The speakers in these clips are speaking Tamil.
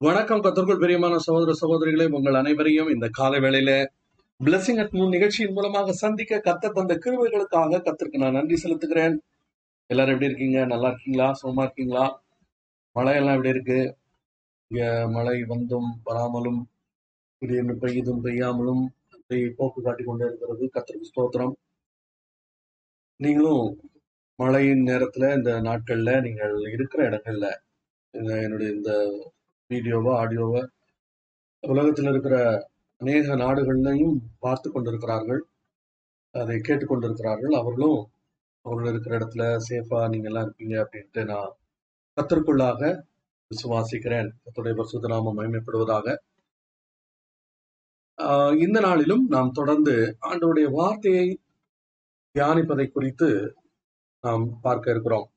வணக்கம் கத்தர்கள் பிரியமான சகோதர சகோதரிகளே உங்கள் அனைவரையும் இந்த காலை வேளையில பிளஸிங் அட் மூன் நிகழ்ச்சியின் மூலமாக சந்திக்க கத்த தந்த கிருவைகளுக்காக கத்திற்கு நான் நன்றி செலுத்துகிறேன். எல்லாரும் எப்படி இருக்கீங்க? நல்லா இருக்கீங்களா? சுகமா இருக்கீங்களா? மழையெல்லாம் எப்படி இருக்கு? இங்க மழை வந்தும் வராமலும் திடீர்னு பெய்யுதும் பெய்யாமலும் அப்படி போக்கு காட்டி கொண்டே இருக்கிறது. கத்திற்கு ஸ்தோத்திரம். நீங்களும் மழையின் நேரத்துல இந்த நாட்கள்ல நீங்கள் இருக்கிற இடங்கள்ல என்னுடைய இந்த வீடியோவோ ஆடியோவோ உலகத்தில் இருக்கிற அநேக நாடுகள்லையும் பார்த்து கொண்டிருக்கிறார்கள். அதை கேட்டுக்கொண்டிருக்கிறார்கள் அவர்களும் அவர்கள் இருக்கிற இடத்துல சேஃபா நீங்க எல்லாம் இருப்பீங்க அப்படின்ட்டு நான் கத்திற்குள்ளாக விசுவாசிக்கிறேன். கர்த்தருடைய பரிசுத்த மகிமைப்படுவதாக. ஆஹ் இந்த நாளிலும் நாம் தொடர்ந்து ஆண்டவருடைய வார்த்தையை தியானிப்பதை குறித்து நாம் பார்க்க இருக்கிறோம்.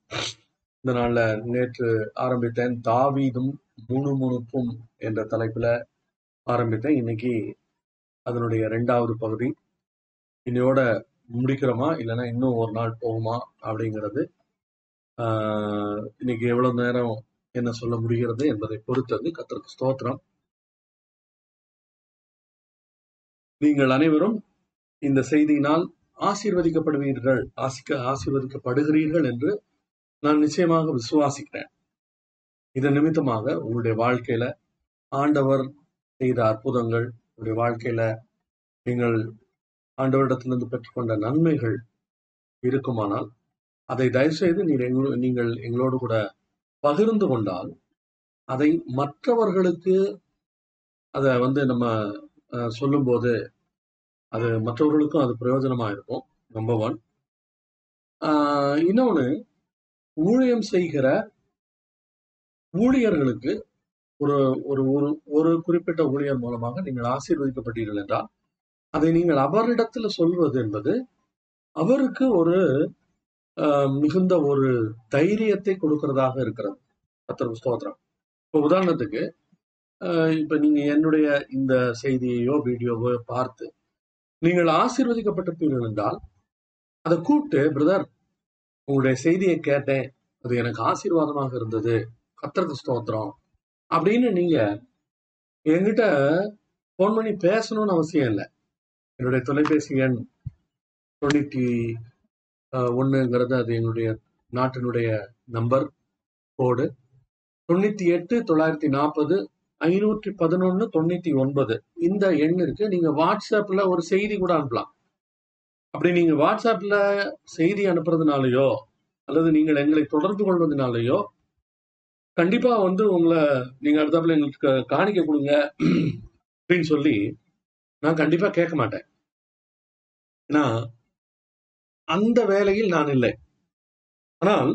இந்த நாளில் நேற்று ஆரம்பித்தேன். தாவீதும் முணுமுணுப்பும் என்ற தலைப்புல ஆரம்பித்தேன். இன்னைக்கு அதனுடைய ரெண்டாவது பகுதி. இன்னையோட முடிக்கிறோமா? இல்லைன்னா இன்னும் ஒரு நாள் போகுமா? அப்படிங்கிறது ஆஹ் இன்னைக்கு எவ்வளவு நேரம் என்ன சொல்ல முடிகிறது என்பதை பொறுத்தது கத்திரக்கு ஸ்தோத்திரம். நீங்கள் அனைவரும் இந்த செய்தியினால் ஆசீர்வதிக்கப்படுவீர்கள். ஆசிக்க ஆசீர்வதிக்கப்படுகிறீர்கள் என்று நான் நிச்சயமாக விசுவாசிக்கிறேன். இதன் நிமித்தமாக உங்களுடைய வாழ்க்கையில ஆண்டவர் செய்த அற்புதங்கள் உங்களுடைய வாழ்க்கையில நீங்கள் ஆண்டவரிடத்திலிருந்து பெற்றுக்கொண்ட நன்மைகள் இருக்குமானால் அதை தயவுசெய்து நீங்கள் நீங்கள் எங்களோடு கூட பகிர்ந்து கொண்டால் அதை மற்றவர்களுக்கு அதை வந்து நம்ம அஹ், சொல்லும்போது அது மற்றவர்களுக்கும் அது பிரயோஜனமா இருக்கும். Number one. இன்னொன்னு ஊழியம் செய்கிற ஊழியர்களுக்கு ஒரு ஒரு ஒரு ஒரு குறிப்பிட்ட ஊழியர் மூலமாக நீங்கள் ஆசீர்வதிக்கப்பட்டீர்கள் என்றால் அதை நீங்கள் அவரிடத்துல சொல்வது என்பது அவருக்கு ஒரு மிகுந்த ஒரு தைரியத்தை கொடுக்கிறதாக இருக்கிறது. கத்தர் ஸ்தோத்திரம். இப்போ உதாரணத்துக்கு இப்போ இப்ப நீங்க என்னுடைய இந்த செய்தியையோ வீடியோவோ பார்த்து நீங்கள் ஆசீர்வதிக்கப்பட்டிருப்பீர்கள் என்றால் அதை கூப்பிட்டு பிரதர் உங்களுடைய செய்தியை கேட்டேன். அது எனக்கு ஆசீர்வாதமாக இருந்தது. கத்திரக்கு ஸ்தோத்திரம். அப்படின்னு நீங்க என்கிட்ட ஃபோன் பண்ணி பேசணும்னு அவசியம் இல்லை. என்னுடைய தொலைபேசி எண் தொண்ணூற்றி ஒன்றுங்கிறது அது என்னுடைய நாட்டினுடைய நம்பர் கோடு தொண்ணூற்றி எட்டு தொள்ளாயிரத்தி நாற்பது ஐநூற்றி பதினொன்று தொண்ணூற்றி ஒன்பது. இந்த எண்ணிற்கு நீங்கள் வாட்ஸ்அப்பில் ஒரு செய்தி கூட அனுப்பலாம். அப்படி நீங்கள் வாட்ஸ்அப்பில் செய்தி அனுப்புறதுனாலயோ அல்லது நீங்கள் எங்களை தொடர்பு கொள்வதனாலேயோ கண்டிப்பா வந்து உங்களை நீங்க அடுத்தாப்புல எங்களுக்கு காணிக்க கொடுங்க அப்படின்னு சொல்லி நான் கண்டிப்பா கேட்க மாட்டேன். ஏன்னா அந்த வேலையில் நான் இல்லை. ஆனால்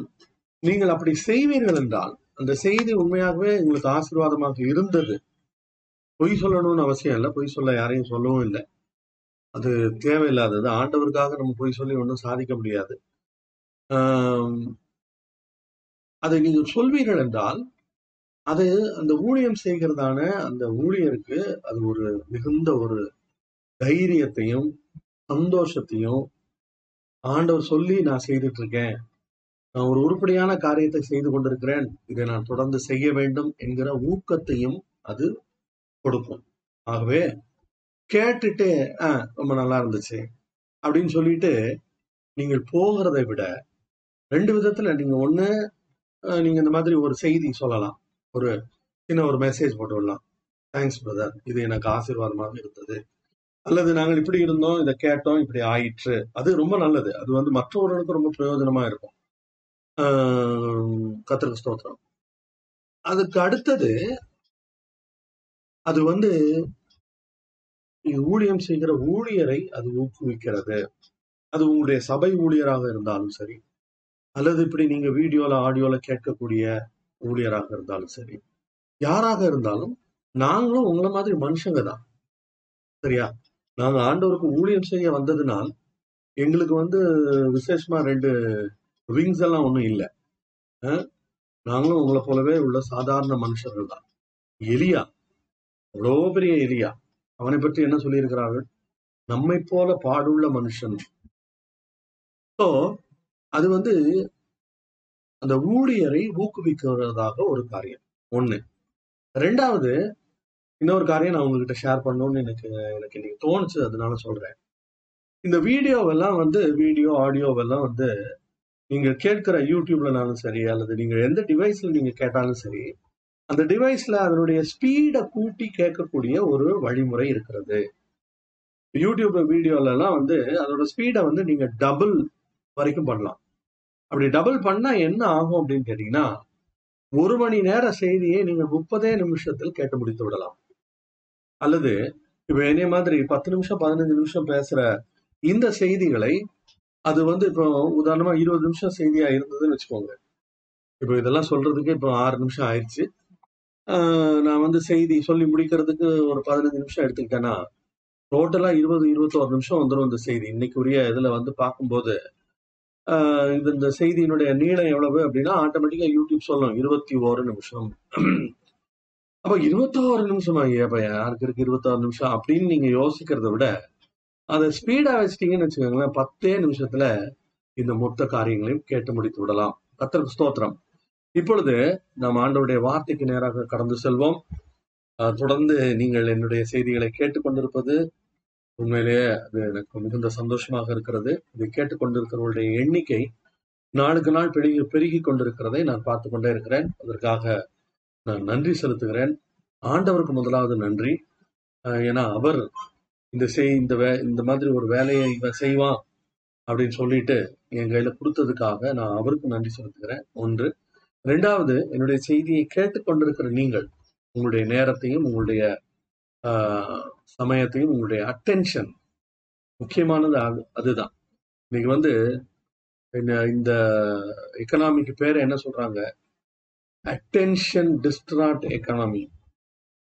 நீங்கள் அப்படி செய்வீர்கள் என்றால் அந்த செய்தி உண்மையாகவே உங்களுக்கு ஆசீர்வாதமாக இருந்தது. பொய் சொல்லணும்னு அவசியம் இல்லை. பொய் சொல்ல யாரையும் சொல்லவும் இல்லை. அது தேவையில்லாதது. ஆண்டவருக்காக நம்ம பொய் சொல்லி ஒன்றும் சாதிக்க முடியாது. அதை நீங்கள் சொல்வீர்கள் என்றால் அது அந்த ஊழியம் செய்கிறதான அந்த ஊழியருக்கு அது ஒரு மிகுந்த ஒரு தைரியத்தையும் சந்தோஷத்தையும் ஆண்டவர் சொல்லி நான் செய்துட்டு இருக்கேன் நான் ஒரு உருப்படியான காரியத்தை செய்து கொண்டிருக்கிறேன். இதை நான் தொடர்ந்து செய்ய வேண்டும் என்கிற ஊக்கத்தையும் அது கொடுக்கும். ஆகவே கேட்டுட்டு ஆ ரொம்ப நல்லா இருந்துச்சு அப்படின்னு சொல்லிட்டு நீங்கள் போகிறதை விட ரெண்டு விதத்துல நீங்க ஒண்ணு நீங்க இந்த மாதிரி ஒரு செய்தி சொல்லலாம். ஒரு சின்ன ஒரு மெசேஜ் போட்டு விடலாம் தேங்க்ஸ் பிரதர் இது எனக்கு ஆசீர்வாதமாக இருந்தது. அல்லது நாங்கள் இப்படி இருந்தோம் இதை கேட்டோம் இப்படி ஆயிற்று. அது ரொம்ப நல்லது. அது வந்து மற்றவர்களுக்கு ரொம்ப பிரயோஜனமா இருக்கும். ஆஹ், ஸ்தோத்திரம். அதுக்கு அடுத்தது அது வந்து இது ஊழியம் செய்கிற ஊழியரை அது ஊக்குவிக்கிறது. அது உங்களுடைய சபை ஊழியராக இருந்தாலும் சரி அல்லது இப்படி நீங்க வீடியோல ஆடியோல கேட்கக்கூடிய ஊழியராக இருந்தாலும் சரி யாராக இருந்தாலும் நாங்களும் உங்களை மாதிரி மனுஷங்க தான். சரியா? நாங்க ஆண்டவருக்கு ஊழியம் செய்ய வந்ததுனால் எங்களுக்கு வந்து விசேஷமா ரெண்டு விங்ஸ் எல்லாம் ஒன்றும் இல்லை. நாங்களும் உங்களை போலவே உள்ள சாதாரண மனுஷர்கள் தான். எலியா? அவ்வளோ பெரிய எலியா. அவனை பற்றி என்ன சொல்லியிருக்கிறார்கள்? நம்மை போல பாடுள்ள மனுஷன். ஸோ அது வந்து அந்த ஊழியரை ஊக்குவிக்கிறதாக ஒரு காரியம். ஒண்ணு. ரெண்டாவது இன்னொரு காரியம் நான் உங்ககிட்ட ஷேர் பண்ணணும்னு எனக்கு எனக்கு இன்னைக்கு தோணுச்சு அதனால சொல்றேன். இந்த வீடியோவெல்லாம் வந்து வீடியோ ஆடியோவெல்லாம் வந்து நீங்க கேட்கிற யூடியூப்லனாலும் சரி அல்லது நீங்க எந்த டிவைஸ்ல நீங்க கேட்டாலும் சரி அந்த டிவைஸ்ல அதனுடைய ஸ்பீடை கூட்டி கேட்கக்கூடிய ஒரு வழிமுறை இருக்கிறது. யூடியூப் வீடியோலலாம் வந்து அதோட ஸ்பீடை வந்து நீங்க டபுள் வரைக்கும் பண்ணலாம். அப்படி டபுள் பண்ணா என்ன ஆகும் அப்படின்னு கேட்டீங்கன்னா ஒரு மணி நேர செய்தியை நீங்க முப்பதே நிமிஷத்தில் கேட்டு முடித்து விடலாம். அல்லது இப்ப என்னைய மாதிரி பத்து நிமிஷம் பதினஞ்சு நிமிஷம் பேசுற இந்த செய்திகளை அது வந்து இப்போ உதாரணமா இருபது நிமிஷம் செய்தியா இருந்ததுன்னு வச்சுக்கோங்க. இப்போ இதெல்லாம் சொல்றதுக்கு இப்போ ஆறு நிமிஷம் ஆயிடுச்சு ஆஹ் நான் வந்து செய்தி சொல்லி முடிக்கிறதுக்கு ஒரு பதினஞ்சு நிமிஷம் எடுத்துக்கிட்டேன்னா டோட்டலா இருபது இருபத்தோரு நிமிஷம் வந்துடும் இந்த செய்தி. இன்னைக்குரிய இதுல வந்து பார்க்கும்போது இது இந்த செய்தியினுடைய நீளம் எவ்வளவு அப்படின்னா ஆட்டோமேட்டிக்கா யூடியூப் சொல்லும் இருபத்தி ஓரு நிமிஷம். அப்ப இருபத்தாறு நிமிஷமா ஏப்ப யாருக்கு இருக்கு இருபத்தாறு நிமிஷம்? அப்படின்னு நீங்க யோசிக்கிறத விட அதை ஸ்பீடா வச்சிட்டீங்கன்னு வச்சுக்கோங்களேன் பத்தே நிமிஷத்துல இந்த மொத்த காரியங்களையும் கேட்டு முடித்து விடலாம். கத்தருக்கு ஸ்தோத்திரம். இப்பொழுது நாம் ஆண்டவருடைய வார்த்தைக்கு நேராக கடந்து செல்வோம். தொடர்ந்து நீங்கள் என்னுடைய செய்திகளை கேட்டுக்கொண்டிருப்பது உண்மையிலேயே அது எனக்கு மிகுந்த சந்தோஷமாக இருக்கிறது. இதை கேட்டுக்கொண்டிருக்கிறவருடைய எண்ணிக்கை நாளுக்கு நாள் பெருகி பெருகி கொண்டிருக்கிறதை நான் பார்த்து கொண்டே இருக்கிறேன். அதற்காக நான் நன்றி செலுத்துகிறேன். ஆண்டவருக்கு முதலாவது நன்றி. ஏன்னா அவர் இந்த செய் இந்த வே இந்த மாதிரி ஒரு வேலையை இவன் செய்வான் அப்படின்னு சொல்லிட்டு என் கையில கொடுத்ததுக்காக நான் அவருக்கு நன்றி செலுத்துகிறேன். ஒன்று. ரெண்டாவது என்னுடைய செய்தியை கேட்டுக்கொண்டிருக்கிற நீங்கள் உங்களுடைய நேரத்தையும் உங்களுடைய சமயத்தையும் உங்களுடைய அட்டென்ஷன் முக்கியமானது அது அதுதான். இன்னைக்கு வந்து இந்த- இந்த எக்கனாமிக்கு பேர் என்ன சொல்றாங்க? அட்டென்ஷன் டிஸ்ட்ராட் எக்கனாமி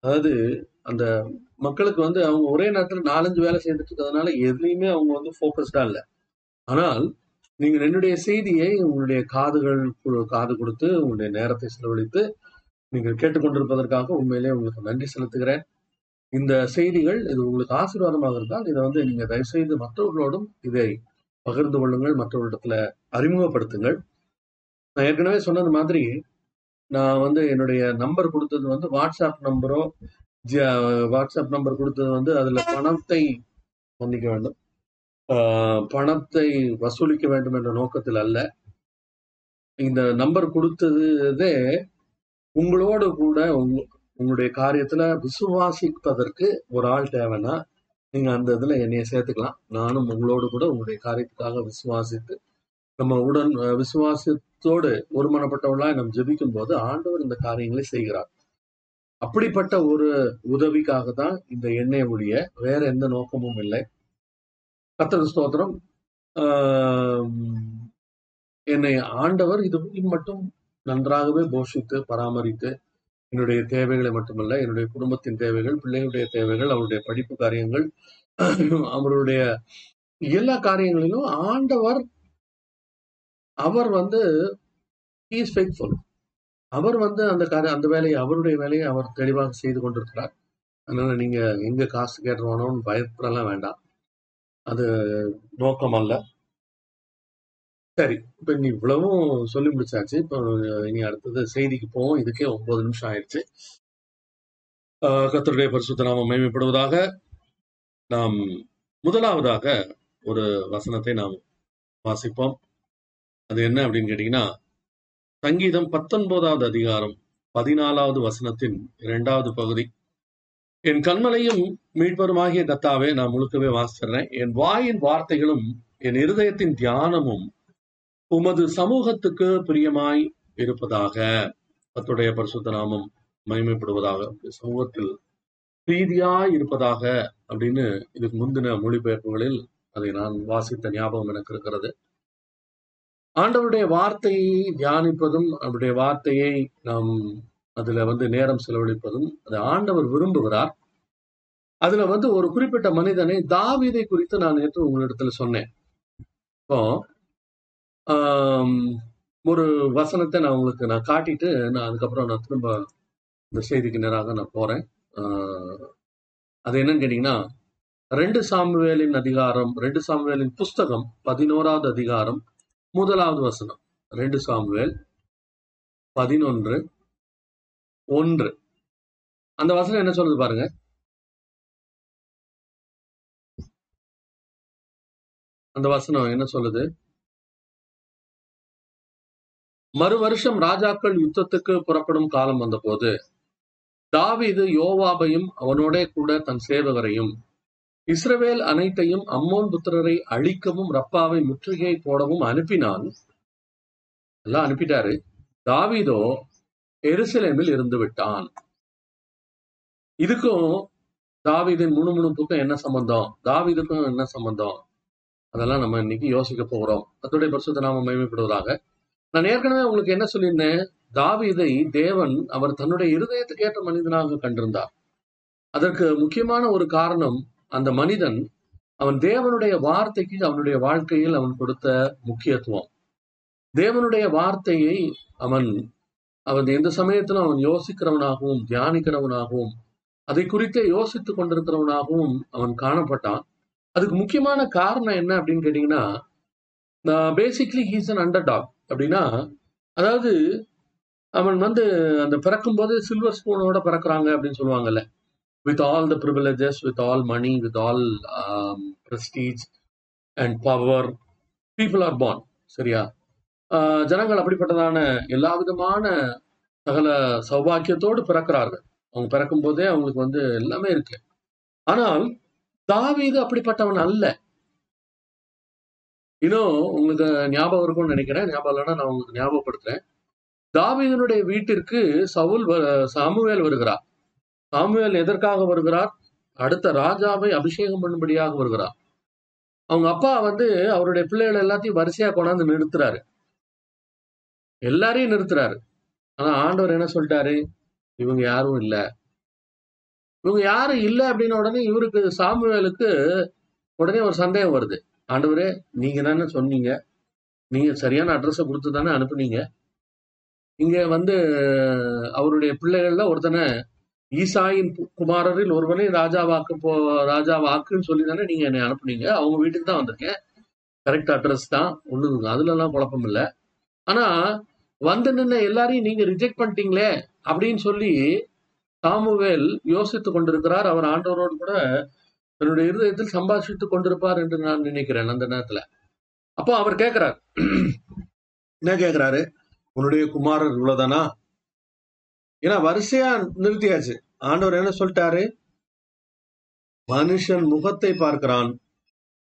அதாவது அந்த மக்களுக்கு வந்து அவங்க ஒரே நேரத்தில் நாலஞ்சு வேலை செய்துட்டு இருக்கிறதுனால எதுலையுமே அவங்க வந்து ஃபோக்கஸ்டா இல்லை. ஆனால் நீங்கள் என்னுடைய செய்தியை உங்களுடைய காதுகள் காது கொடுத்து உங்களுடைய நேரத்தை செலவழித்து நீங்கள் கேட்டுக்கொண்டிருப்பதற்காக உண்மையிலே உங்களுக்கு நன்றி செலுத்துகிறேன். இந்த செய்திகள் இது உங்களுக்கு ஆசீர்வாதமாக இருந்தால் இதை வந்து நீங்க தயவுசெய்து மற்றவர்களோடும் இதை பகிர்ந்து கொள்ளுங்கள் மற்றவர்களிடத்துல அறிமுகப்படுத்துங்கள். நான் ஏற்கனவே சொன்னது மாதிரி நான் வந்து என்னுடைய நம்பர் கொடுத்தது வந்து வாட்ஸ்அப் நம்பரோ வாட்ஸ்அப் நம்பர் கொடுத்தது வந்து அதுல பணத்தை வந்திக்க வேண்டும். பணத்தை வசூலிக்க வேண்டும் என்ற நோக்கத்தில் அல்ல. இந்த நம்பர் கொடுத்ததே உங்களோடு கூட உங்களுடைய காரியத்துல விசுவாசிப்பதற்கு ஒரு ஆள் தேவைன்னா நீங்க அந்த இதுல என்னைய சேர்த்துக்கலாம். நானும் உங்களோடு கூட உங்களுடைய காரியத்துக்காக விசுவாசித்து நம்ம உடன் அஹ், விசுவாசத்தோடு ஒருமனப்பட்டவர்களாய் நம்ம ஜெபிக்கும் போது ஆண்டவர் இந்த காரியங்களை செய்கிறார். அப்படிப்பட்ட ஒரு உதவிக்காக தான் இந்த எண்ணெய் ஒழிய வேற எந்த நோக்கமும் இல்லை. கத்தர் ஸ்தோத்திரம். ஆஹ், என்னை ஆண்டவர் இது மட்டும் நன்றாகவே போஷித்து பராமரித்து என்னுடைய தேவைகளை மட்டுமல்ல என்னுடைய குடும்பத்தின் தேவைகள் பிள்ளைகளுடைய தேவைகள் அவருடைய படிப்பு காரியங்கள் அவருடைய எல்லா காரியங்களிலும் ஆண்டவர் அவர் வந்து இஸ் ஃபெய்த்ஃபுல் அவர் வந்து அந்த காரிய அந்த வேலையை அவருடைய வேலையை அவர் தெளிவாக செய்து கொண்டிருக்கிறார். அதனால நீங்க எங்க காசு கேட்டுருவானோன்னு பயப்படலாம் வேண்டாம். அது நோக்கம் அல்ல சரி இப்ப நீ இவ்வளவும் சொல்லி முடிச்சாச்சு. இப்போ இனி அடுத்தது செய்திக்கு போவோம். இதுக்கே ஒன்பது நிமிஷம் ஆயிடுச்சு. ஆஹ் கர்த்தருடைய பரிசுத்த நாமம் மகிமைப்படுவதாக நாம் முதலாவதாக ஒரு வசனத்தை நாம் வாசிப்போம். அது என்ன அப்படின்னு கேட்டீங்கன்னா சங்கீதம் பத்தொன்பதாவது அதிகாரம் பதினாலாவது வசனத்தின் இரண்டாவது பகுதி. என் கண்மலையும் மீட்பருமாகிய கத்தாவே நான் முழுக்கவே வாசிச்சிடுறேன். என் வாயின் வார்த்தைகளும் என் இருதயத்தின் தியானமும் உமது சமூகத்துக்கு பிரியமாய் இருப்பதாக அத்துடைய பரிசுத்த நாமம் மகிமைப்படுவதாக சமூகத்தில் பிரீதியாய் இருப்பதாக அப்படின்னு இதுக்கு முந்தின மொழிபெயர்ப்புகளில் அதை நான் வாசித்த ஞாபகம் எனக்கு இருக்கிறது. ஆண்டவருடைய வார்த்தையை தியானிப்பதும் அவருடைய வார்த்தையை நாம் அதுல வந்து நேரம் செலவழிப்பதும் அதை ஆண்டவர் விரும்புகிறார். அதுல வந்து ஒரு குறிப்பிட்ட மனிதனை தாவீதை குறித்து நான் நேற்று உங்களிடத்துல சொன்னேன். இப்போ ஒரு வசனத்தை நான் உங்களுக்கு நான் காட்டிட்டு நான் அதுக்கப்புறம் நான் திரும்ப இந்த செய்திக்கு நேராக நான் போறேன். ஆஹ், அது என்னன்னு கேட்டீங்கன்னா ரெண்டு சாமுவேலின் அதிகாரம் ரெண்டு சாமுவேலின் புஸ்தகம் பதினோராவது அதிகாரம் முதலாவது வசனம். ரெண்டு சாமுவேல் பதினொன்று ஒன்று. அந்த வசனம் என்ன சொல்லுது பாருங்க. அந்த வசனம் என்ன சொல்லுது? மறு வருஷம் ராஜாக்கள் யுத்தத்துக்கு புறப்படும் காலம் வந்தபோது தாவீது யோவாபையும் அவனோட கூட தன் சேவகரையும் இஸ்ரவேல் அனைத்தையும் அம்மோன் புத்திரரை அழிக்கவும் ரப்பாவை முற்றுகை போடவும் அனுப்பினான். எல்லாம் அனுப்பிட்டாரு. தாவிதோ எருசலேமில் இருந்து விட்டான். இதுக்கும் தாவிதின் முணுமுணுப்புக்கும் என்ன சம்பந்தம்? தாவீதுக்கும் என்ன சம்பந்தம்? அதெல்லாம் நம்ம இன்னைக்கு யோசிக்க போகிறோம். அத்துடைய பரிசுத்த நாம மகிமைப்படுவதாக. நான் ஏற்கனவே உங்களுக்கு என்ன சொல்லியிருந்தேன்? தாவீதை தேவன் அவர் தன்னுடைய இருதயத்துக்கு ஏற்ற மனிதனாக கண்டிருந்தார். அதற்கு முக்கியமான ஒரு காரணம் அந்த மனிதன் அவன் தேவனுடைய வார்த்தைக்கு அவனுடைய வாழ்க்கையில் அவன் கொடுத்த முக்கியத்துவம். தேவனுடைய வார்த்தையை அவன் அவன் எந்த சமயத்திலும் அவன் யோசிக்கிறவனாகவும் தியானிக்கிறவனாகவும் அதை குறித்தே யோசித்துக் கொண்டிருக்கிறவனாகவும் அவன் காணப்பட்டான். அதுக்கு முக்கியமான காரணம் என்ன அப்படின்னு கேட்டீங்கன்னா basically he's an underdog அப்படின்னா அதாவது அவன் வந்து அந்த பிறக்கும் போது சில்வர் ஸ்பூனோட பிறக்கிறாங்க அப்படின்னு சொல்லுவாங்கல்ல. With all the privileges with all money with all prestige and power people are born சரியா? ஜனங்கள் அப்படிப்பட்டதான எல்லா விதமான சகல சௌபாக்கியத்தோடு பிறக்கிறார்கள். அவங்க பிறக்கும் போதே அவங்களுக்கு வந்து எல்லாமே இருக்கு. ஆனால் தாவீது அப்படிப்பட்டவன் அல்ல. இன்னும் உங்களுக்கு ஞாபகம் இருக்கும்னு நினைக்கிறேன். ஞாபகம் இல்லைன்னா நான் உங்களுக்கு ஞாபகப்படுத்துறேன். தாவீதனுடைய வீட்டிற்கு சவுல் வ- சாமுவேல் வருகிறார். சாமுவேல் எதற்காக வருகிறார்? அடுத்த ராஜாவை அபிஷேகம் பண்ணும்படியாக வருகிறார். அவங்க அப்பா வந்து அவருடைய பிள்ளைகள் எல்லாத்தையும் வரிசையா கொண்டாந்து நிறுத்துறாரு. எல்லாரையும் நிறுத்துறாரு. ஆனா ஆண்டவர் என்ன சொல்லிட்டாரு? இவங்க யாரும் இல்ல. இவங்க யாரும் இல்ல அப்படின்ன உடனே இவருக்கு சாமுவேலுக்கு உடனே ஒரு சந்தேகம் வருது. ஆண்டவரே நீங்க தானே சொன்னீங்க. நீங்க சரியான அட்ரஸை கொடுத்து தானே அனுப்புனீங்க. இங்க வந்து அவருடைய பிள்ளைகள்ல ஒருத்தனை ஈசாயின் குமாரரில் ஒருவனை ராஜாவாக்கு போ ராஜாவாக்குன்னு சொல்லி தானே நீங்க என்னை அனுப்புனீங்க. அவங்க வீட்டுக்கு தான் வந்திருக்கேன். கரெக்ட் அட்ரஸ் தான். ஒண்ணுங்க அதுலலாம் குழப்பம் இல்லை ஆனா வந்து நின்ன எல்லாரையும் நீங்க ரிஜெக்ட் பண்ணிட்டீங்களே அப்படின்னு சொல்லி சாமுவேல் யோசித்துக் கொண்டிருக்கிறார். அவர் ஆண்டவரோடு கூட தன்னுடைய இருதயத்தில் சம்பாஷித்துக் கொண்டிருப்பார் என்று நான் நினைக்கிறேன் அந்த நேரத்துல. அப்போ அவர் கேட்கிறார் என்ன கேட்கிறாரு உன்னுடைய குமாரர் இவ்வளவுதானா? ஏன்னா வரிசையா நிறுத்தியாச்சு. ஆண்டவர் என்ன சொல்லிட்டாரு? மனுஷன் முகத்தை பார்க்கிறான்.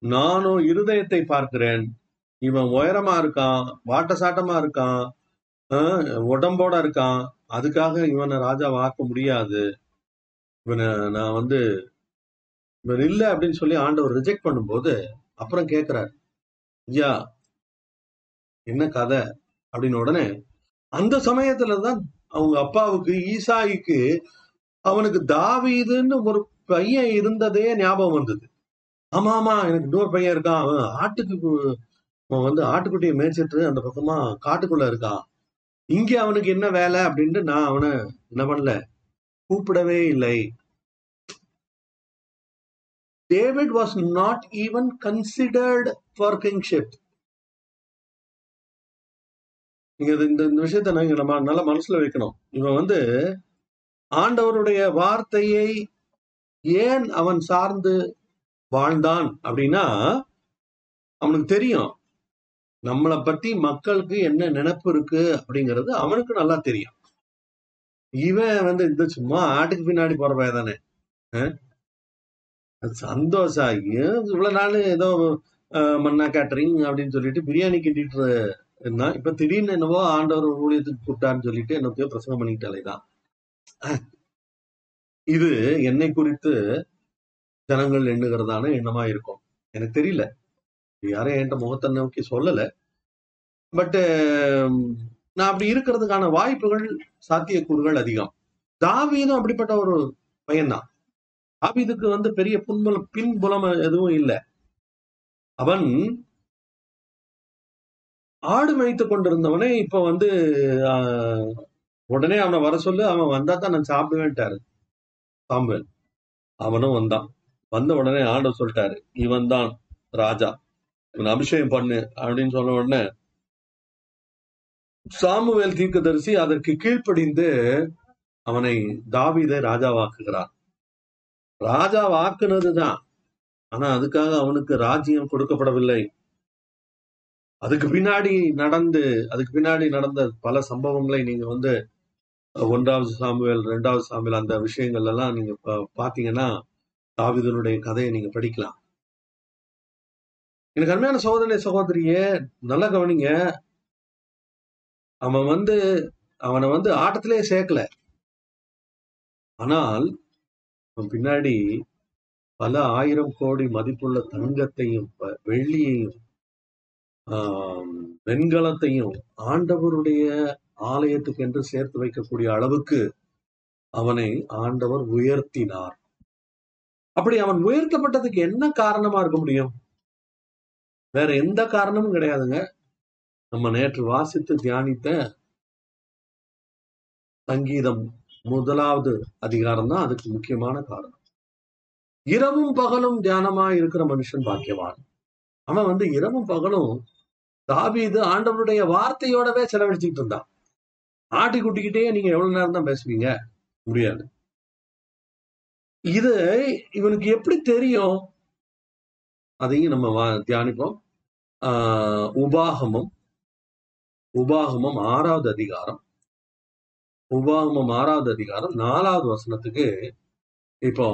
நானும் இருதயத்தை பார்க்கிறேன். இவன் உயரமா இருக்கான் வாட்ட சாட்டமா இருக்கான் ஆஹ் உடம்போட இருக்கான். அதுக்காக இவனை ராஜா ஆக்க முடியாது. இவனை நான் வந்து இவர் இல்லை அப்படின்னு சொல்லி ஆண்டவர் ரிஜெக்ட் பண்ணும்போது அப்புறம் கேட்கிறார் ஐயா என்ன கதை? அப்படின்னு உடனே அந்த சமயத்துல தான் அவங்க அப்பாவுக்கு ஈசாய்க்கு அவனுக்கு தாவீதுன்னு ஒரு பையன் இருந்ததே ஞாபகம் வந்தது. ஆமா ஆமா எனக்கு இன்னொரு பையன் இருக்கான். அவன் ஆட்டுக்கு அவன் வந்து ஆட்டுக்குட்டியை மேய்ச்சிட்டு அந்த பக்கமா காட்டுக்குள்ள இருக்கான். இங்க அவனுக்கு என்ன வேலை அப்படின்ட்டு நான் அவனை என்ன பண்ணல கூப்பிடவே இல்லை. David was not even considered for kingship நீங்க இது- இந்த இந்த விஷயத்த நாங்க நம்ம நல்லா மனசுல வைக்கணும். இவன் வந்து ஆண்டவருடைய வார்த்தையை ஏன் அவன் சார்ந்து வாழ்ந்தான் அப்படின்னா அவனுக்கு தெரியும். நம்மளை பத்தி மக்களுக்கு என்ன நினைப்பு இருக்கு அப்படிங்கிறது அவனுக்கு நல்லா தெரியும். இவன் வந்து இந்த சும்மா ஆட்டுக்கு பின்னாடி போற தானே. சந்தோஷா இவ்வளவு நாள் ஏதோ அஹ், மன்னா கேட்டரிங் அப்படின்னு சொல்லிட்டு பிரியாணி கிண்டிட்டு இருந்தான் இப்ப திடீர்னு என்னவோ ஆண்டவர் ஊழியத்துக்கு கூப்பிட்டான்னு சொல்லிட்டு என்னத்தையோ பிரசங்கம் பண்ணிக்கிட்டாலே தான் இது என்னை குறித்து ஜனங்கள் எண்ணுகிறதான எண்ணமா இருக்கும். எனக்கு தெரியல. யாரும் என்கிட்ட முகத்தை நோக்கி சொல்லல. பட் நான் அப்படி இருக்கிறதுக்கான வாய்ப்புகள் சாத்தியக்கூறுகள் அதிகம். தாவீதும் அப்படிப்பட்ட ஒரு பையன்தான். தாவிதுக்கு வந்து பெரிய புன்புலம் பின்புலம் எதுவும் இல்லை. அவன் ஆடு மேய்த்து கொண்டிருந்தவனே இப்ப வந்து ஆஹ், உடனே அவனை வர சொல்லு அவன் வந்தா தான் நான் சாப்பிடுவேன்ட்டாரு. சாம்பல். அவனும் வந்தான். வந்த உடனே ஆண்டவர் சொல்லிட்டாரு இவன் தான் ராஜா. இவன் அபிஷேகம் பண்ணு அப்படின்னு சொன்ன உடனே சாமுவேல் தீர்க்கதரிசி அதற்கு கீழ்ப்படிந்து அவனை தாவிதை ராஜாவாக்குகிறார். ராஜாவாக்குனதுதான் ஆனா அதுக்காக அவனுக்கு ராஜ்யம் கொடுக்கப்படவில்லை. அதுக்கு பின்னாடி நடந்து அதுக்கு பின்னாடி நடந்த பல சம்பவங்களை நீங்க வந்து ஒன்றாவது சாமுவேல் ரெண்டாவது சாமுவேல் அந்த விஷயங்கள் எல்லாம் நீங்க பா- பாத்தீங்கன்னா தாவிதனுடைய கதையை நீங்க படிக்கலாம். எனக்கு அருமையான சகோதரிய சகோதரியே நல்லா கவனிங்க. அவன் வந்து அவனை வந்து ஆட்டத்திலே சேர்க்கல. ஆனால் பின்னாடி பல ஆயிரம் கோடி மதிப்புள்ள தங்கத்தையும் வெள்ளியையும் வெண்கலத்தையும் ஆண்டவருடைய ஆலயத்துக்கு என்று சேர்த்து வைக்கக்கூடிய அளவுக்கு அவனை ஆண்டவர் உயர்த்தினார். அப்படி அவன் உயர்த்தப்பட்டதுக்கு என்ன காரணமா இருக்க முடியும்? வேற எந்த காரணமும் கிடையாதுங்க. நம்ம நேற்று வாசித்து தியானித்த சங்கீதம் முதலாவது அதிகாரம் தான் அதுக்கு முக்கியமான காரணம். இரவும் பகலும் தியானமா இருக்கிற மனுஷன் பாக்கியவான். அவன் வந்து இரவும் பகலும் தாபீது ஆண்டவருடைய வார்த்தையோடவே செலவழிச்சுக்கிட்டு இருந்தான். ஆட்டி குட்டிக்கிட்டே நீங்க எவ்வளவு நேரம் தான் பேசுவீங்க? முடியாது. இது இவனுக்கு எப்படி தெரியும்? அதையும் நம்ம தியானிப்போம். ஆஹ் உபாகமம் உபாகமம் ஆறாவது அதிகாரம். உபாகமம் ஆறாவது அதிகாரம் நாலாவது வசனத்துக்கு இப்போ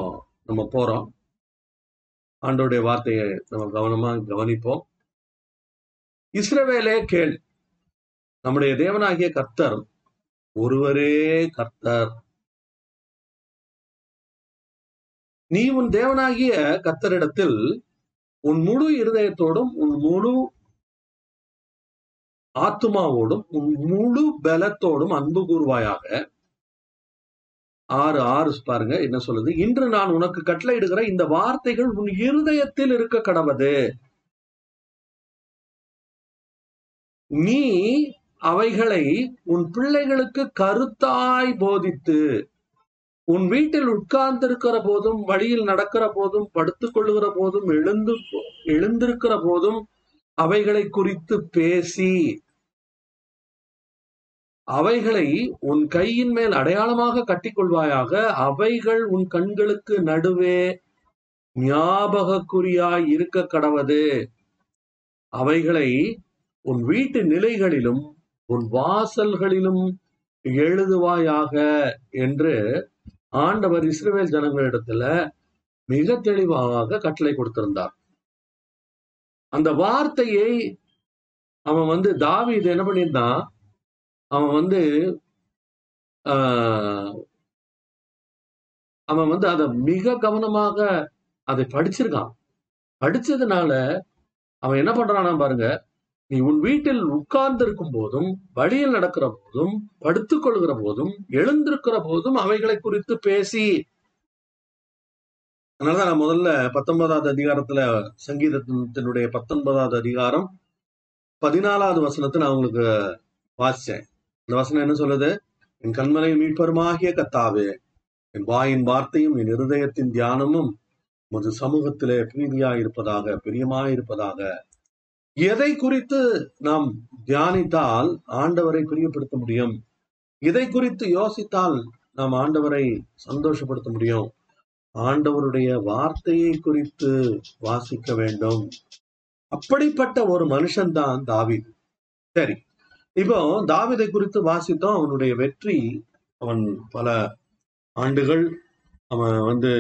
நம்ம போறோம். ஆண்டோடைய வார்த்தையை நம்ம கவனமா கவனிப்போம். இஸ்ரவேலே கேள். நம்முடைய தேவனாகிய கர்த்தர் ஒருவரே கர்த்தர். நீ உன் தேவனாகிய கர்த்தரிடத்தில் உன் முழு இருதயத்தோடும் உன் முழு ஆத்துமாவோடும் உன் முழு பலத்தோடும் அன்பு கூறுவாயாக. ஆறு ஆறு பாருங்க என்ன சொல்லுது? இன்று நான் உனக்கு கட்டளையிடுகிற இந்த வார்த்தைகள் உன் இருதயத்தில் இருக்க கடவுது. நீ அவைகளை உன் பிள்ளைகளுக்கு கருத்தாய் போதித்து உன் வீட்டில் உட்கார்ந்திருக்கிற போதும் வழியில் நடக்கிற போதும் படுத்துக் கொள்ளுகிற போதும் எழுந்து எழுந்திருக்கிற போதும் அவைகளை குறித்து பேசி அவைகளை உன் கையின் மேல் அடையாளமாக கட்டிக்கொள்வாயாக. அவைகள் உன் கண்களுக்கு நடுவே ஞாபகக்குறியாய் இருக்க கடவது. அவைகளை உன் வீட்டு நிலைகளிலும் உன் வாசல்களிலும் எழுதுவாயாக என்று ஆண்டவர் இஸ்ரேல் ஜனங்களிடத்துல மிக தெளிவாக கட்டளை கொடுத்திருந்தார். அந்த வார்த்தையை அவன் வந்து தாவி இது என்ன பண்ணியிருந்தான்? அவன் வந்து ஆஹ், அவன் வந்து அதை மிக கவனமாக அதை படிச்சிருக்கான். படிச்சதுனால அவன் என்ன பண்றானா பாருங்க நீ உன் வீட்டில் உட்கார்ந்து இருக்கும் போதும் வழியில் நடக்கிற போதும் படுத்துக் கொள்கிற போதும் எழுந்திருக்கிற போதும் அவைகளை குறித்து பேசி அதனாலதான் நான் முதல்ல பத்தொன்பதாவது அதிகாரத்துல சங்கீதத்தினுடைய பத்தொன்பதாவது அதிகாரம் பதினாலாவது வசனத்தை நான் உங்களுக்கு வாசிச்சேன். இந்த வசனம் என்ன சொல்லுது? என் கண்மலை மீட்பருமாகிய கத்தாவே என் வாயின் வார்த்தையும் என் இருதயத்தின் தியானமும் உமது சமூகத்திலே பிரீதியா இருப்பதாக பிரியமா இருப்பதாக எதை குறித்து நாம் தியானித்தால் ஆண்டவரை பிரியப்படுத்த முடியும்? இதை குறித்து யோசித்தால் நாம் ஆண்டவரை சந்தோஷப்படுத்த முடியும்? ஆண்டவருடைய வார்த்தையை குறித்து வாசிக்க வேண்டும். அப்படிப்பட்ட ஒரு மனுஷன்தான் தாவீது. சரி இப்போ தாவிதை குறித்து வாசித்தோம். அவனுடைய வெற்றி அவன் பல ஆண்டுகள் அவன் வந்து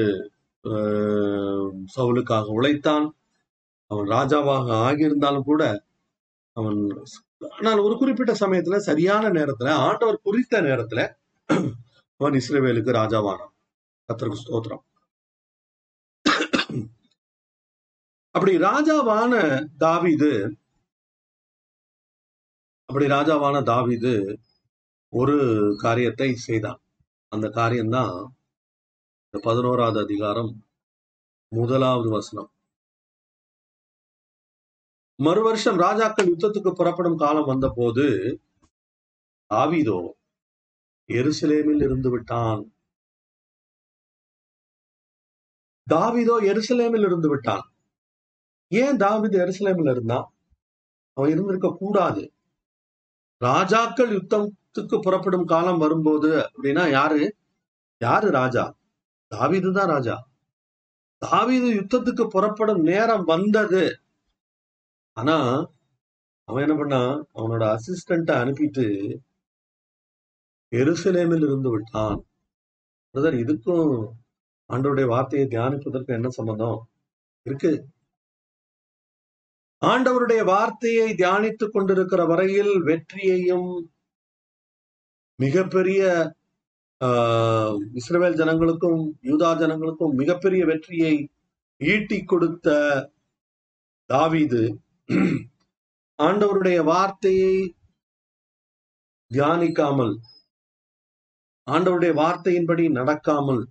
ஆஹ், சவுலுக்காக உழைத்தான். அவன் ராஜாவாக ஆகியிருந்தாலும் கூட அவன் ஆனால் ஒரு குறிப்பிட்ட சமயத்துல சரியான நேரத்துல ஆண்டவர் குறித்த நேரத்துல அவன் இஸ்ரேவேலுக்கு ராஜாவானான். கத்தருக்கு ஸ்தோத்திரம். அப்படி ராஜாவான தாவிது அப்படி ராஜாவான தாவிது ஒரு காரியத்தை செய்தான். அந்த காரியம்தான் இந்த பதினோராவது அதிகாரம் முதலாவது வசனம். மறு வருஷம் ராஜாக்கள் யுத்தத்துக்கு புறப்படும் காலம் வந்தபோது தாவிதோ எருசலேமில் இருந்து விட்டான். தாவிதோ எருசலேமில் இருந்து விட்டான். ஏன் தாவீது எருசலேமில் இருந்தான் அவன் இருந்திருக்க கூடாது. ராஜாக்கள் யுத்தத்துக்கு புறப்படும் காலம் வரும்போது அப்படின்னா யாரு? யாரு ராஜா? தாவிது தான் ராஜா. தாவிது யுத்தத்துக்கு புறப்படும் நேரம் வந்தது. ஆனா அவன் என்ன பண்ணா? அவனோட அசிஸ்டண்ட அனுப்பிட்டு எருசலேமில் இருந்து விட்டான். பிரதர் இதுக்கும் ஆண்டோடைய வார்த்தையை தியானிப்பதற்கு என்ன சம்பந்தம்? இருக்கு. ஆண்டவருடைய வார்த்தையை தியானித்துக் கொண்டிருக்கிற வரையில் வெற்றியையும் மிகப்பெரிய ஆஹ், ஜனங்களுக்கும் யூதா ஜனங்களுக்கும் மிகப்பெரிய வெற்றியை ஈட்டி கொடுத்த தாவிது ஆண்டவருடைய வார்த்தையை தியானிக்காமல் ஆண்டவருடைய வார்த்தையின்படி நடக்காமல்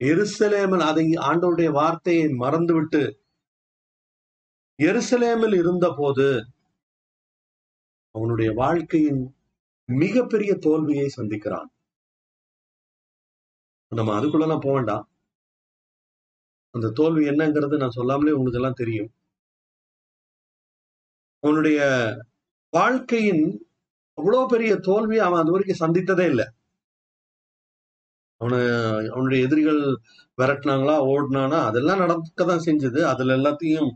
எருசலேமல் அதை ஆண்டவருடைய வார்த்தையை மறந்துவிட்டு எருசலேமில் இருந்தபோது அவனுடைய வாழ்க்கையின் மிகப்பெரிய தோல்வியை சந்திக்கிறான். நம்ம அதுக்குள்ளலாம் போக வேண்டாம். அந்த தோல்வி என்னங்கிறது நான் சொல்லாமலே உங்களுக்கு எல்லாம் தெரியும். அவனுடைய வாழ்க்கையின் அவ்வளவு பெரிய தோல்வியை அவன் அது வரைக்கும் சந்தித்ததே இல்லை. அவனை அவனுடைய எதிரிகள் விரட்டினாங்களா ஓடினானா அதெல்லாம் நடக்கதான் செஞ்சது. அதுல எல்லாத்தையும்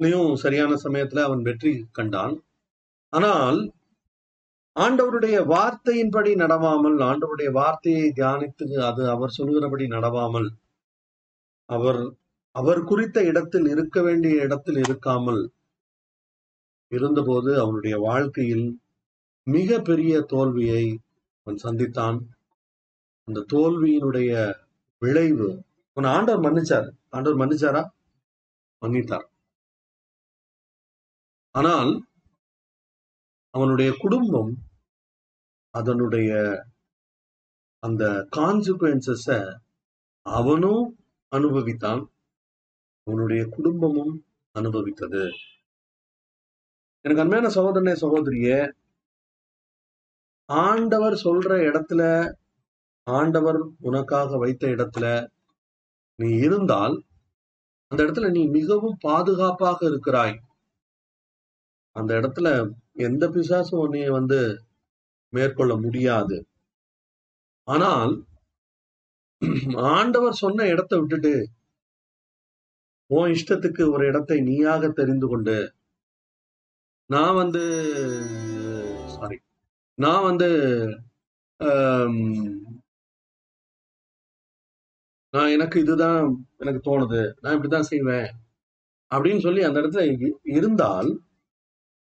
லையும் சரியான சமயத்துல அவன் வெற்றி கண்டான். ஆனால் ஆண்டவருடைய வார்த்தையின்படி நடவாமல் ஆண்டவருடைய வார்த்தையை தியானித்து அது அவர் சொல்கிறபடி நடவாமல் அவர் அவர் குறித்த இடத்தில் இருக்க வேண்டிய இடத்தில் இருக்காமல் இருந்தபோது அவனுடைய வாழ்க்கையில் மிக பெரிய தோல்வியை அவன் சந்தித்தான். அந்த தோல்வியினுடைய விளைவு அவன் ஆண்டவர் மன்னிச்சார். ஆண்டவர் மன்னிச்சாரா? மன்னித்தார். ஆனால் அவனுடைய குடும்பம் அதனுடைய அந்த கான்சிக்வன்சஸ அவனும் அனுபவித்தான் அவனுடைய குடும்பமும் அனுபவித்தது. எனக்கு அருமையான சகோதரனே சகோதரிய ஆண்டவர் சொல்ற இடத்துல ஆண்டவர் உனக்காக வைத்த இடத்துல நீ இருந்தால் அந்த இடத்துல நீ மிகவும் பாதுகாப்பாக இருக்கிறாய். அந்த இடத்துல எந்த பிசாசும் உன்னைய வந்து மேற்கொள்ள முடியாது. ஆனால் ஆண்டவர் சொன்ன இடத்தை விட்டுட்டு உன் இஷ்டத்துக்கு ஒரு இடத்தை நீயாக தெரிந்து கொண்டு நான் வந்து சாரி நான் வந்து நான் எனக்கு இதுதான் எனக்கு தோணுது நான் இப்படிதான் செய்வேன் அப்படின்னு சொல்லி அந்த இடத்துல இருந்தால்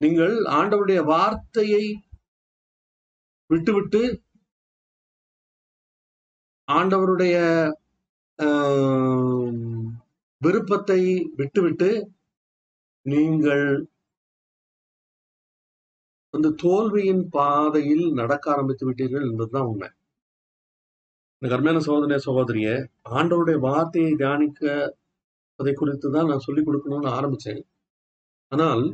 நீங்கள் ஆண்டவருடைய வார்த்தையை விட்டுவிட்டு ஆண்டவருடைய விருப்பத்தை விட்டுவிட்டு நீங்கள் அந்த தோல்வியின் பாதையில் நடக்க ஆரம்பித்து விட்டீர்கள் என்பதுதான் உண்மை. எனக்கு அருமையான சகோதரிய ஆண்டவருடைய வார்த்தையை தியானிக்க அதை குறித்து தான் நான் சொல்லிக் கொடுக்கணும்னு ஆரம்பிச்சேன். ஆனால்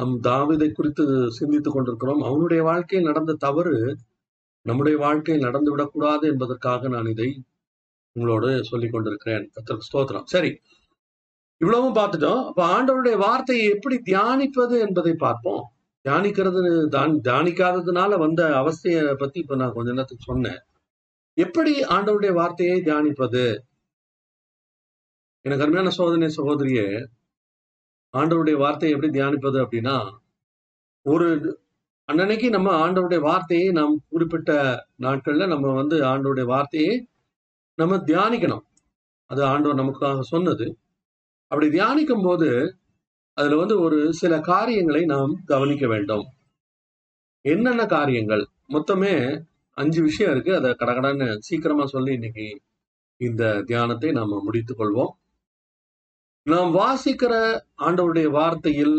நம் தாவிதை குறித்து சிந்தித்துக் கொண்டிருக்கிறோம். அவனுடைய வாழ்க்கையில் நடந்த தவறு நம்முடைய வாழ்க்கையில் நடந்து விடக்கூடாது என்பதற்காக நான் இதை உங்களோடு சொல்லிக் கொண்டிருக்கிறேன். கர்த்தருக்கு ஸ்தோத்திரம். சரி இவ்வளவும் பார்த்துட்டோம். அப்ப ஆண்டவருடைய வார்த்தையை எப்படி தியானிப்பது என்பதை பார்ப்போம். தியானிக்கிறது தான் தியானிக்காததுனால வந்த அவஸ்தையை பத்தி இப்ப நான் கொஞ்ச நேரத்துக்கு சொன்னேன். எப்படி ஆண்டவருடைய வார்த்தையை தியானிப்பது? எனக்கு அருமையான சோதனை சகோதரியே ஆண்டவருடைய வார்த்தையை எப்படி தியானிப்பது அப்படின்னா ஒரு அன்னன்னைக்கு நம்ம ஆண்டவருடைய வார்த்தையை நாம் குறிப்பிட்ட நாட்கள்ல நம்ம வந்து ஆண்டவருடைய வார்த்தையை நம்ம தியானிக்கணும். அது ஆண்டவர் நமக்காக சொன்னது. அப்படி தியானிக்கும் போது அதுல வந்து ஒரு சில காரியங்களை நாம் கவனிக்க வேண்டும். என்னென்ன காரியங்கள்? மொத்தமே அஞ்சு விஷயம் இருக்கு. அதை கடகடன்னு சீக்கிரமா சொல்லி இன்னைக்கு இந்த தியானத்தை நாம முடித்துக் கொள்வோம். நாம் வாசிக்கிற ஆண்டவருடைய வார்த்தையில்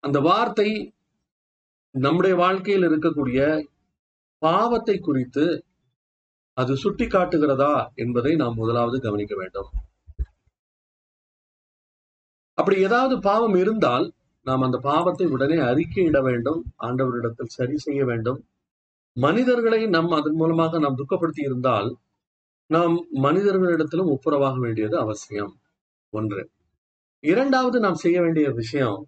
அந்த வார்த்தை நம்முடைய வாழ்க்கையில் இருக்கக்கூடிய பாவத்தை குறித்து அது சுட்டி காட்டுகிறதா என்பதை நாம் முதலாவது கவனிக்க வேண்டும். அப்படி ஏதாவது பாவம் இருந்தால் நாம் அந்த பாவத்தை உடனே அறிக்கையிட வேண்டும் ஆண்டவரிடத்தில் சரி செய்ய வேண்டும். மனிதர்களை நம் அதன் மூலமாக நாம் துக்கப்படுத்தி இருந்தால் நாம் மனிதர்களிடத்திலும் ஒப்புரவாக வேண்டியது அவசியம். ஒன்று. இரண்டாவது நாம் செய்ய வேண்டிய விஷயம்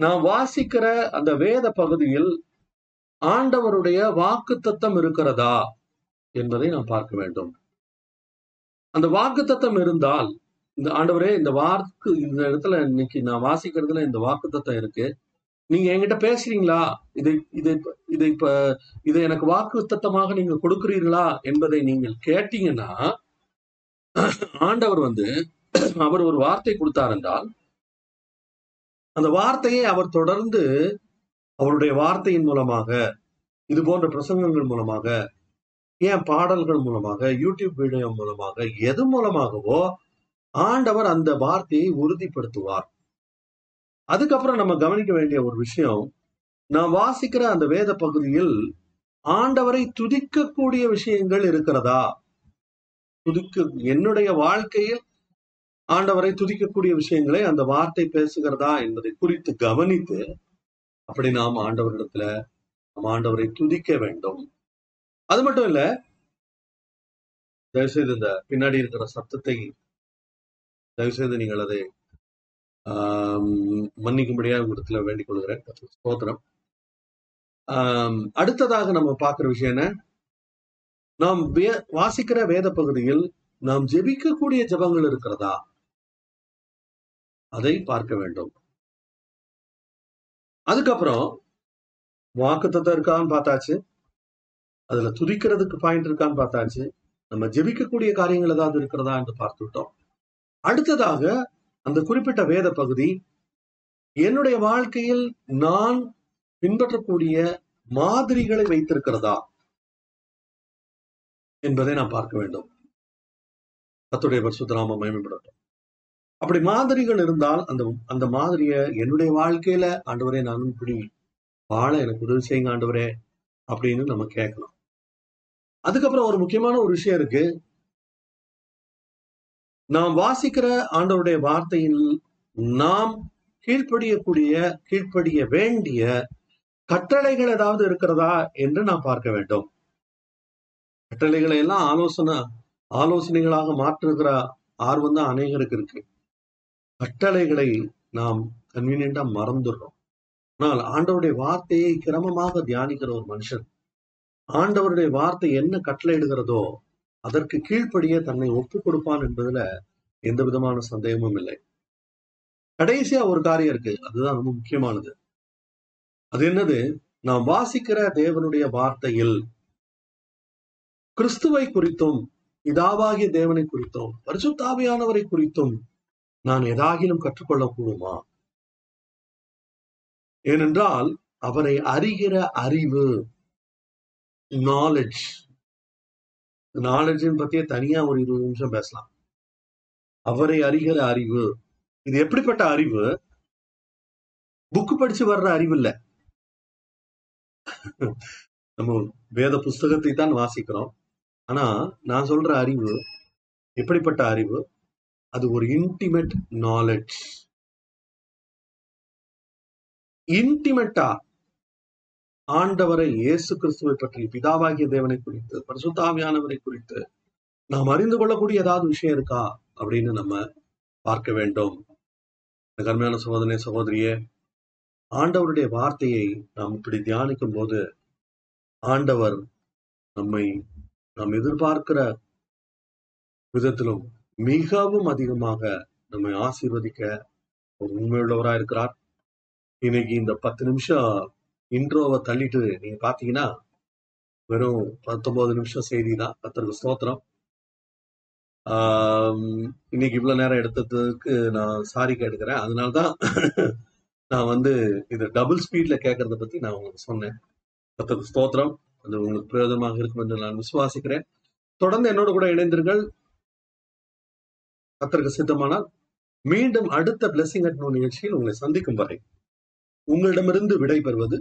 நாம் வாசிக்கிற அந்த வேத பகுதியில் ஆண்டவருடைய வாக்கு தத்தம் இருக்கிறதா என்பதை நாம் பார்க்க வேண்டும். அந்த வாக்குத்தத்தம் இருந்தால் இந்த ஆண்டவரே இந்த வாக்கு இந்த இடத்துல இன்னைக்கு நான் வாசிக்கிறதுல இந்த வாக்குத்தத்தம் இருக்கு. நீங்க என்கிட்ட பேசுறீங்களா? இதை இதை இதை இப்ப இதை எனக்கு வாக்குத்தத்தமாக நீங்க கொடுக்கிறீர்களா என்பதை நீங்கள் கேட்டீங்கன்னா ஆண்டவர் வந்து அவர் ஒரு வார்த்தை கொடுத்தார் என்றால் அந்த வார்த்தையை அவர் தொடர்ந்து அவருடைய வார்த்தையின் மூலமாக இது போன்ற பிரசங்கங்கள் மூலமாக ஏன் பாடல்கள் மூலமாக யூடியூப் வீடியோ மூலமாக எது மூலமாகவோ ஆண்டவர் அந்த வார்த்தையை உறுதிப்படுத்துவார். அதுக்கப்புறம் நம்ம கவனிக்க வேண்டிய ஒரு விஷயம் நான் வாசிக்கிற அந்த வேத பகுதியில் ஆண்டவரை துதிக்கக்கூடிய விஷயங்கள் இருக்கிறதா? துதிக்க என்னுடைய வாழ்க்கையில் ஆண்டவரை துதிக்கக்கூடிய விஷயங்களை அந்த வார்த்தை பேசுகிறதா என்பதை குறித்து கவனித்து அப்படி நாம் ஆண்டவரிடத்துல நம் ஆண்டவரை துதிக்க வேண்டும். அது மட்டும் இல்ல தயவுசெய்து இந்த பின்னாடி இருக்கிற சத்தத்தை தயவுசெய்து நீங்கள் அதை மன்னிக்கும்படியாக உங்களிடத்துல வேண்டிக் கொள்கிறேன் ஸ்தோத்திரம். அடுத்ததாக நம்ம பார்க்கிற விஷயம் என்ன? நாம் வே- வாசிக்கிற வேத பகுதியில் நாம் ஜெபிக்கக்கூடிய ஜெபங்கள் இருக்கிறதா? அதை பார்க்க வேண்டும். அதுக்கப்புறம் வாக்குத்தத்தம் இருக்கான்னு பார்த்தாச்சு. அதுல துதிக்கிறதுக்கு பாயிண்ட் இருக்கான்னு பார்த்தாச்சு. நம்ம ஜெபிக்கக்கூடிய காரியங்கள் ஏதாவது இருக்கிறதா என்று பார்த்துவிட்டோம் அடுத்ததாக அந்த குறிப்பிட்ட வேத பகுதி என்னுடைய வாழ்க்கையில் நான் பின்பற்றக்கூடிய மாதிரிகளை வைத்திருக்கிறதா என்பதை நான் பார்க்க வேண்டும். கத்துடைய பரிசுத்தராம மகிமைப்படட்டும். அப்படி மாதிரிகள் இருந்தால் அந்த அந்த மாதிரிய என்னுடைய வாழ்க்கையில ஆண்டவரே நானும் இப்படி வாழ எனக்கு உதவி செய்யுங்க ஆண்டவரே அப்படின்னு நம்ம கேட்கலாம் அதுக்கப்புறம் ஒரு முக்கியமான ஒரு விஷயம் இருக்கு. நாம் வாசிக்கிற ஆண்டவருடைய வார்த்தையில் நாம் கீழ்ப்படியக்கூடிய கீழ்ப்படிய வேண்டிய கட்டளைகள் ஏதாவது இருக்கிறதா என்று நாம் பார்க்க வேண்டும். கட்டளைகளை எல்லாம் ஆலோசனை ஆலோசனைகளாக மாற்றுகிற ஆர்வம் தான் அநேகருக்கு இருக்கு. கட்டளைகளை நாம் கன்வீனியண்டா மறந்துடுறோம். ஆனால் ஆண்டவருடைய வார்த்தையை கிரமமாக தியானிக்கிற ஒரு மனுஷன் ஆண்டவருடைய வார்த்தை என்ன கட்டளையிடுகிறதோ அதற்கு கீழ்ப்படியே தன்னை ஒப்பு கொடுப்பான் என்பதுல எந்த விதமான சந்தேகமும் இல்லை. கடைசியா ஒரு காரியம் இருக்கு அதுதான் ரொம்ப முக்கியமானது. அது என்னது? நாம் வாசிக்கிற தேவனுடைய வார்த்தையில் கிறிஸ்துவை குறித்தும் பிதாவாகிய தேவனை குறித்தும் பரிசுத்தாவியானவரை குறித்தும் நான் எதாகிலும் கற்றுக்கொள்ளக்கூடுமா? ஏனென்றால் அவரை அறிகிற அறிவு நாலேஜ் நாலேஜின் பத்தியே தனியா ஒரு இருபது நிமிஷம் பேசலாம். அவரை அறிகிற அறிவு. இது எப்படிப்பட்ட அறிவு? புக்கு படிச்சு வர்ற அறிவு இல்ல. நம்ம வேத புஸ்தகத்தை தான் வாசிக்கிறோம். ஆனா நான் சொல்ற அறிவு எப்படிப்பட்ட அறிவு? அது ஒரு இன்டிமேட் நாலேஜ் இன்டிமேட்டா ஆண்டவரை இயேசு கிறிஸ்துவை பற்றி பிதாவாகிய தேவனை குறித்து பரிசுத்தாவியானவரை குறித்து நாம் அறிந்து கொள்ளக்கூடிய ஏதாவது விஷயம் இருக்கா அப்படின்னு நம்ம பார்க்க வேண்டும். இந்த கருமையான சகோதரனே சகோதரியே ஆண்டவருடைய வார்த்தையை நாம் இப்படி தியானிக்கும் போது ஆண்டவர் நம்மை நாம் எதிர்பார்க்கிற விதத்திலும் மிகவும் அதிகமாக நம்மை ஆசீர்வதிக்க ஒரு உண்மையுள்ளவரா இருக்கிறார். இன்னைக்கு இந்த பத்து நிமிஷம் இன்ட்ரோவை தள்ளிட்டு நீங்க பாத்தீங்கன்னா வெறும் பத்தொன்பது நிமிஷம் செய்தி தான். கத்தருக்கு ஸ்தோத்திரம். இன்னைக்கு இவ்வளவு நேரம் எடுத்ததுக்கு நான் சாரி கேட்டுக்கிறேன். அதனாலதான் நான் வந்து இது டபுள் ஸ்பீட்ல கேட்கறத பத்தி நான் உங்களுக்கு சொன்னேன். கத்தருக்கு ஸ்தோத்திரம். அது உங்களுக்கு பிரயோஜனமாக இருக்கும் என்று நான் விசுவாசிக்கிறேன். தொடர்ந்து என்னோட கூட இணைந்தீர்கள் கத்தருக்கு சித்தமானால் மீண்டும் அடுத்த பிளஸிங் அட் நோ நிகழ்ச்சியில் உங்களை சந்திக்கும் வரை உங்களிடமிருந்து விடை பெறுவது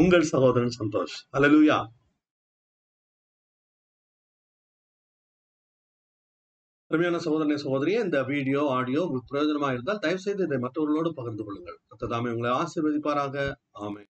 உங்கள் சகோதரன் சந்தோஷ். அலலூயா அருமையான சகோதரனை சகோதரியே இந்த வீடியோ ஆடியோ உங்களுக்கு பிரயோஜனமாக இருந்தால் தயவு செய்து இதை மற்றவர்களோடு பகிர்ந்து கொள்ளுங்கள். கர்த்தர் உங்களை ஆசீர்வதிப்பாராக. ஆமை